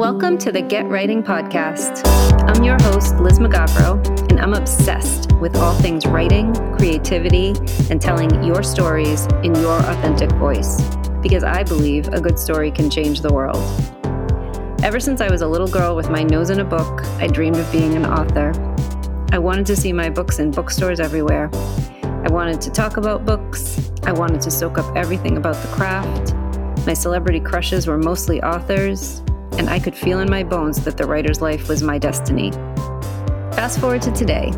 Welcome to the Get Writing Podcast. I'm your host, Liz Mugavero, and I'm obsessed with all things writing, creativity, and telling your stories in your authentic voice because I believe a good story can change the world. Ever since I was a little girl with my nose in a book, I dreamed of being an author. I wanted to see my books in bookstores everywhere. I wanted to talk about books. I wanted to soak up everything about the craft. My celebrity crushes were mostly authors, and I could feel in my bones that the writer's life was my destiny. Fast forward to today.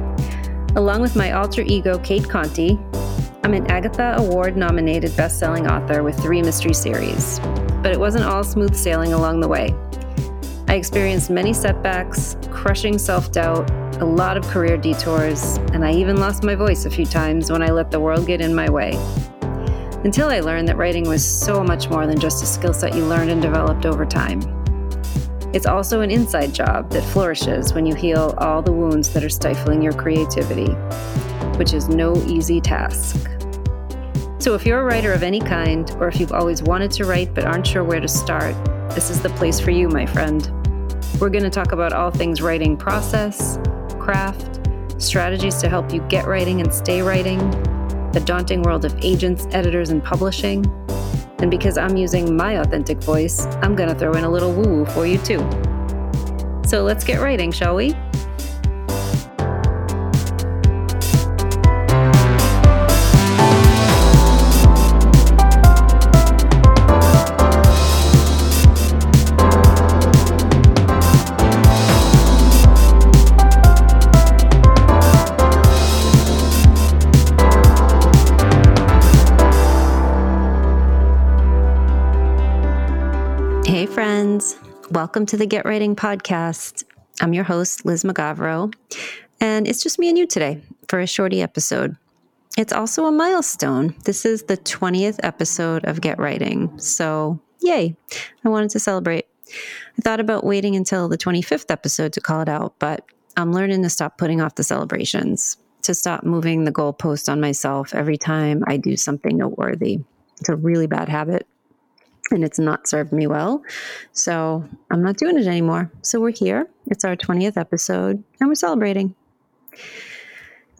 Along with my alter ego, Cate Conte, I'm an Agatha Award nominated best selling author with three mystery series. But it wasn't all smooth sailing along the way. I experienced many setbacks, crushing self doubt, a lot of career detours, and I even lost my voice a few times when I let the world get in my way. Until I learned that writing was so much more than just a skill set you learned and developed over time. It's also an inside job that flourishes when you heal all the wounds that are stifling your creativity, which is no easy task. So, if you're a writer of any kind, or if you've always wanted to write but aren't sure where to start, this is the place for you, my friend. We're going to talk about all things writing process, craft, strategies to help you get writing and stay writing, the daunting world of agents, editors, and publishing and because I'm using my authentic voice, I'm going to throw in a little woo woo for you too. So let's get writing, shall we? Welcome to the Get Writing Podcast. I'm your host, Liz Mugavero, and it's just me and you today for a shorty episode. It's also a milestone. This is the 20th episode of Get Writing, so yay, I wanted to celebrate. I thought about waiting until the 25th episode to call it out, but I'm learning to stop putting off the celebrations, to stop moving the goalpost on myself every time I do something noteworthy. It's a really bad habit and it's not served me well. So I'm not doing it anymore. So we're here. It's our 20th episode and we're celebrating.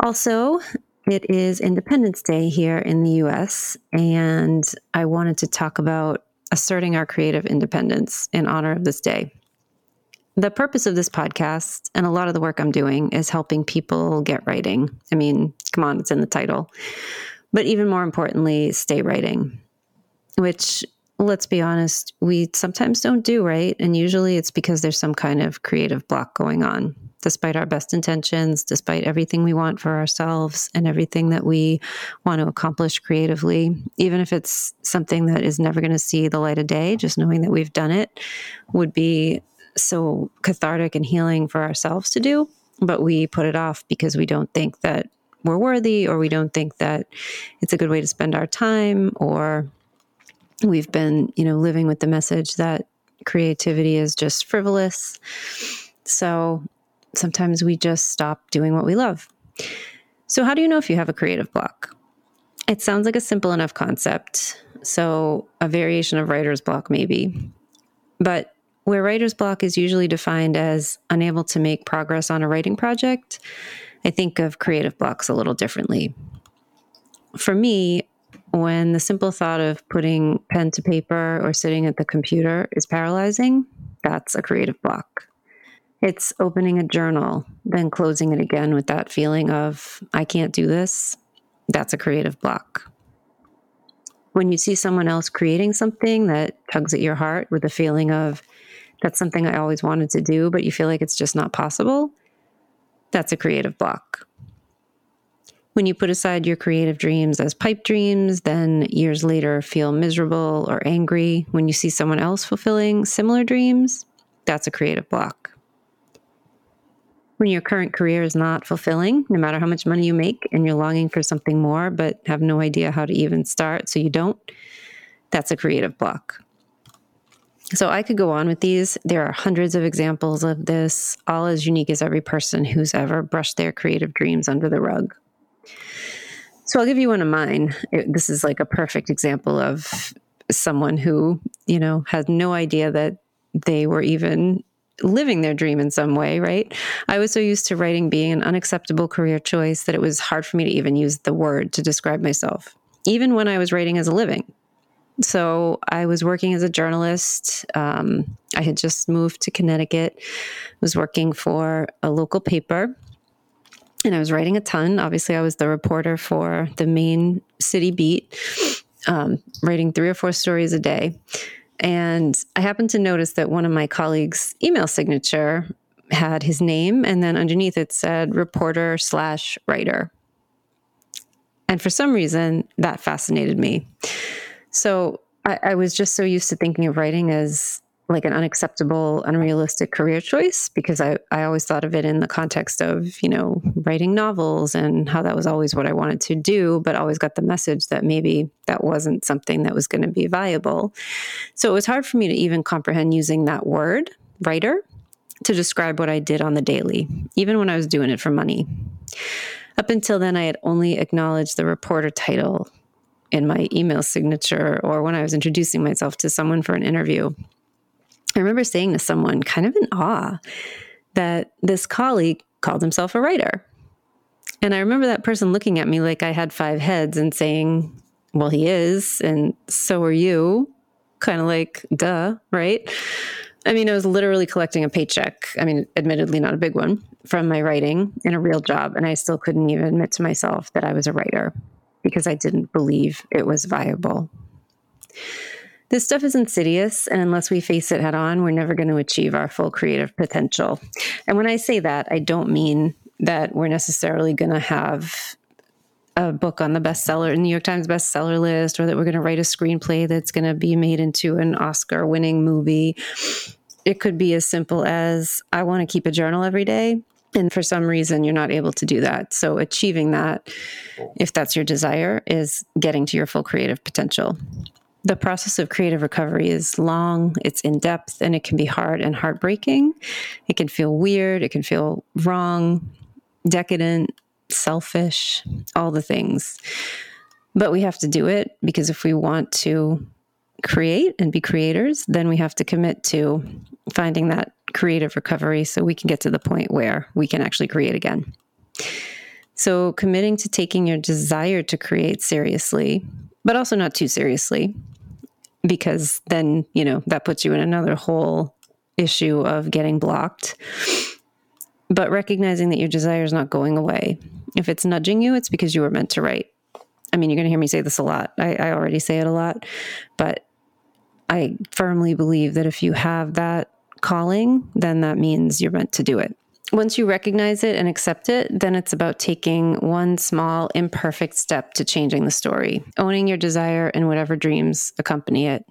Also, it is Independence Day here in the US, and I wanted to talk about asserting our creative independence in honor of this day. The purpose of this podcast and a lot of the work I'm doing is helping people get writing. I mean, come on, it's in the title. But even more importantly, stay writing, which let's be honest, we sometimes don't do right. And usually it's because there's some kind of creative block going on, despite our best intentions, despite everything we want for ourselves and everything that we want to accomplish creatively. Even if it's something that is never going to see the light of day, just knowing that we've done it would be so cathartic and healing for ourselves to do. But we put it off because we don't think that we're worthy or we don't think that it's a good way to spend our time or we've been, you know, living with the message that creativity is just frivolous. So sometimes we just stop doing what we love. So, how do you know if you have a creative block? It sounds like a simple enough concept. So, a variation of writer's block, maybe. But where writer's block is usually defined as unable to make progress on a writing project, I think of creative blocks a little differently. For me, when the simple thought of putting pen to paper or sitting at the computer is paralyzing, that's a creative block. It's opening a journal, then closing it again with that feeling of, I can't do this. That's a creative block. When you see someone else creating something that tugs at your heart with a feeling of, that's something I always wanted to do, but you feel like it's just not possible, that's a creative block. When you put aside your creative dreams as pipe dreams, then years later feel miserable or angry when you see someone else fulfilling similar dreams, that's a creative block. When your current career is not fulfilling, no matter how much money you make, and you're longing for something more but have no idea how to even start, so you don't, that's a creative block. So I could go on with these. There are hundreds of examples of this, all as unique as every person who's ever brushed their creative dreams under the rug. So I'll give you one of mine. It, this is like a perfect example of someone who, you know, has no idea that they were even living their dream in some way, right? I was so used to writing being an unacceptable career choice that it was hard for me to even use the word to describe myself, even when I was writing as a living. So I was working as a journalist. Um, I had just moved to Connecticut, was working for a local paper, and I was writing a ton. Obviously, I was the reporter for the main city beat, um, writing three or four stories a day. And I happened to notice that one of my colleagues' email signature had his name, and then underneath it said reporter slash writer. And for some reason, that fascinated me. So I, I, was just so used to thinking of writing as like an unacceptable, unrealistic career choice because I, I always thought of it in the context of, you know, writing novels and how that was always what I wanted to do, but always got the message that maybe that wasn't something that was going to be viable. So it was hard for me to even comprehend using that word, writer, to describe what I did on the daily, even when I was doing it for money. Up until then, I had only acknowledged the reporter title in my email signature or when I was introducing myself to someone for an interview. I remember saying to someone, kind of in awe, that this colleague called himself a writer. And I remember that person looking at me like I had five heads and saying, Well, he is, and so are you. Kind of like, duh, right? I mean, I was literally collecting a paycheck. I mean, admittedly, not a big one from my writing in a real job. And I still couldn't even admit to myself that I was a writer because I didn't believe it was viable. This stuff is insidious, and unless we face it head on, we're never going to achieve our full creative potential. And when I say that, I don't mean that we're necessarily going to have a book on the bestseller, New York Times bestseller list, or that we're going to write a screenplay that's going to be made into an Oscar winning movie. It could be as simple as I want to keep a journal every day and for some reason, you're not able to do that. So, achieving that, if that's your desire, is getting to your full creative potential. The process of creative recovery is long, it's in depth, and it can be hard and heartbreaking. It can feel weird, it can feel wrong, decadent, selfish, all the things. But we have to do it because if we want to create and be creators, then we have to commit to finding that creative recovery so we can get to the point where we can actually create again. So, committing to taking your desire to create seriously, but also not too seriously, because then, you know, that puts you in another whole issue of getting blocked. But recognizing that your desire is not going away. If it's nudging you, it's because you were meant to write. I mean, you're going to hear me say this a lot. I, I already say it a lot, but I firmly believe that if you have that calling, then that means you're meant to do it. Once you recognize it and accept it, then it's about taking one small, imperfect step to changing the story, owning your desire and whatever dreams accompany it,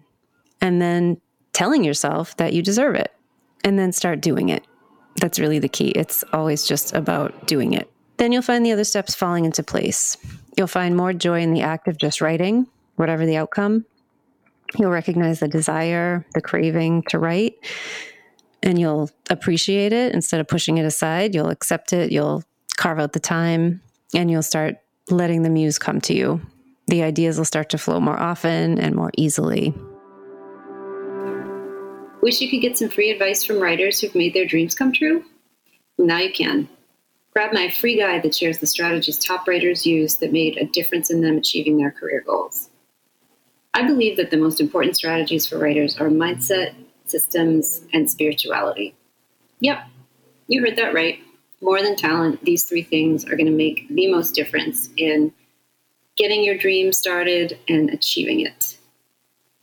and then telling yourself that you deserve it, and then start doing it. That's really the key. It's always just about doing it. Then you'll find the other steps falling into place. You'll find more joy in the act of just writing, whatever the outcome, You'll recognize the desire, the craving to write, and you'll appreciate it instead of pushing it aside. You'll accept it, you'll carve out the time, and you'll start letting the muse come to you. The ideas will start to flow more often and more easily. Wish you could get some free advice from writers who've made their dreams come true? now you can. Grab my free guide that shares the strategies top writers use that made a difference in them achieving their career goals. I believe that the most important strategies for writers are mindset, systems, and spirituality. Yep, you heard that right. More than talent, these three things are going to make the most difference in getting your dream started and achieving it.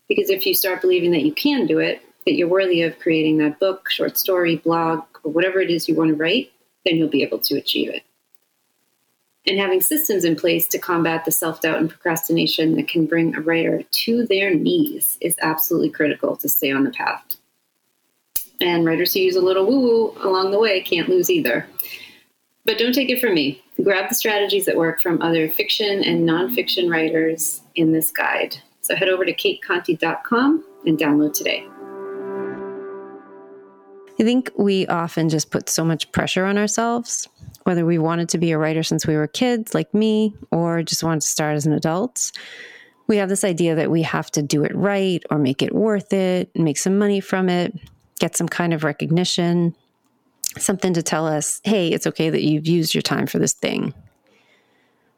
Because if you start believing that you can do it, that you're worthy of creating that book, short story, blog, or whatever it is you want to write, then you'll be able to achieve it and having systems in place to combat the self doubt and procrastination that can bring a writer to their knees is absolutely critical to stay on the path. And writers who use a little woo woo along the way can't lose either. But don't take it from me. Grab the strategies that work from other fiction and nonfiction writers in this guide. So head over to cateconte.com and download today. I think we often just put so much pressure on ourselves whether we wanted to be a writer since we were kids, like me, or just wanted to start as an adult. We have this idea that we have to do it right or make it worth it make some money from it. get some kind of recognition, something to tell us, hey, it's okay that you've used your time for this thing.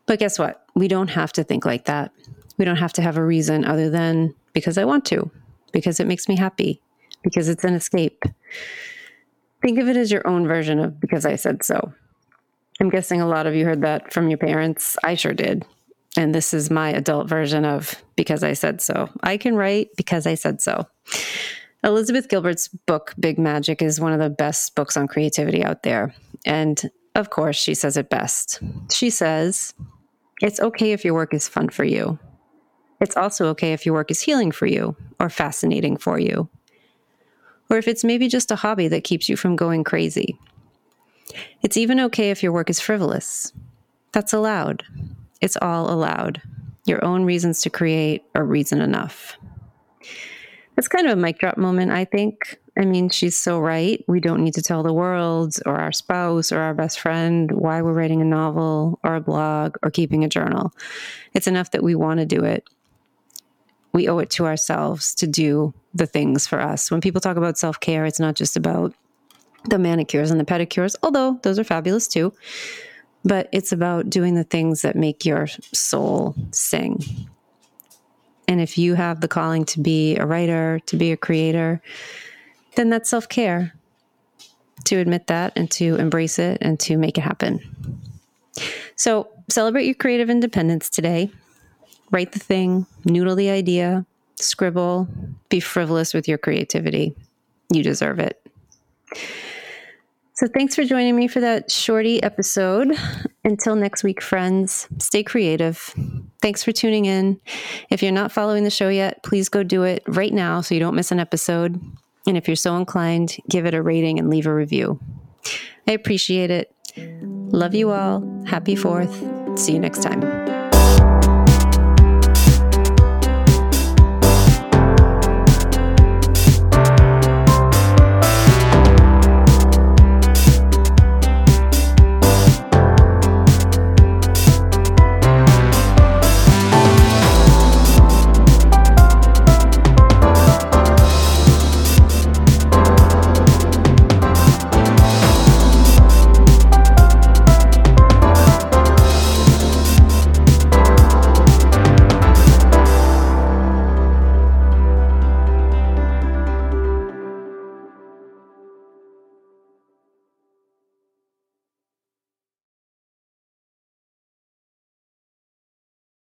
But guess what? We don't have to think like that. We don't have to have a reason other than because I want to, because it makes me happy, because it's an escape. Think of it as your own version of because I said so. I'm guessing a lot of you heard that from your parents. I sure did. And this is my adult version of because I said so. I can write because I said so. Elizabeth Gilbert's book, Big Magic, is one of the best books on creativity out there. And of course, she says it best. She says, It's okay if your work is fun for you. It's also okay if your work is healing for you or fascinating for you. Or if it's maybe just a hobby that keeps you from going crazy. It's even okay if your work is frivolous. That's allowed. It's all allowed. Your own reasons to create are reason enough. That's kind of a mic drop moment, I think. I mean, she's so right. We don't need to tell the world or our spouse or our best friend why we're writing a novel or a blog or keeping a journal. It's enough that we want to do it. We owe it to ourselves to do the things for us. When people talk about self care, it's not just about the manicures and the pedicures, although those are fabulous too. But it's about doing the things that make your soul sing and if you have the calling to be a writer, to be a creator, then that's self care to admit that and to embrace it and to make it happen. So celebrate your creative independence today. Write the thing, noodle the idea, scribble, be frivolous with your creativity. You deserve it. So, thanks for joining me for that shorty episode. Until next week, friends, stay creative. Thanks for tuning in. If you're not following the show yet, please go do it right now so you don't miss an episode. And if you're so inclined, give it a rating and leave a review. I appreciate it. Love you all. Happy 4th. See you next time.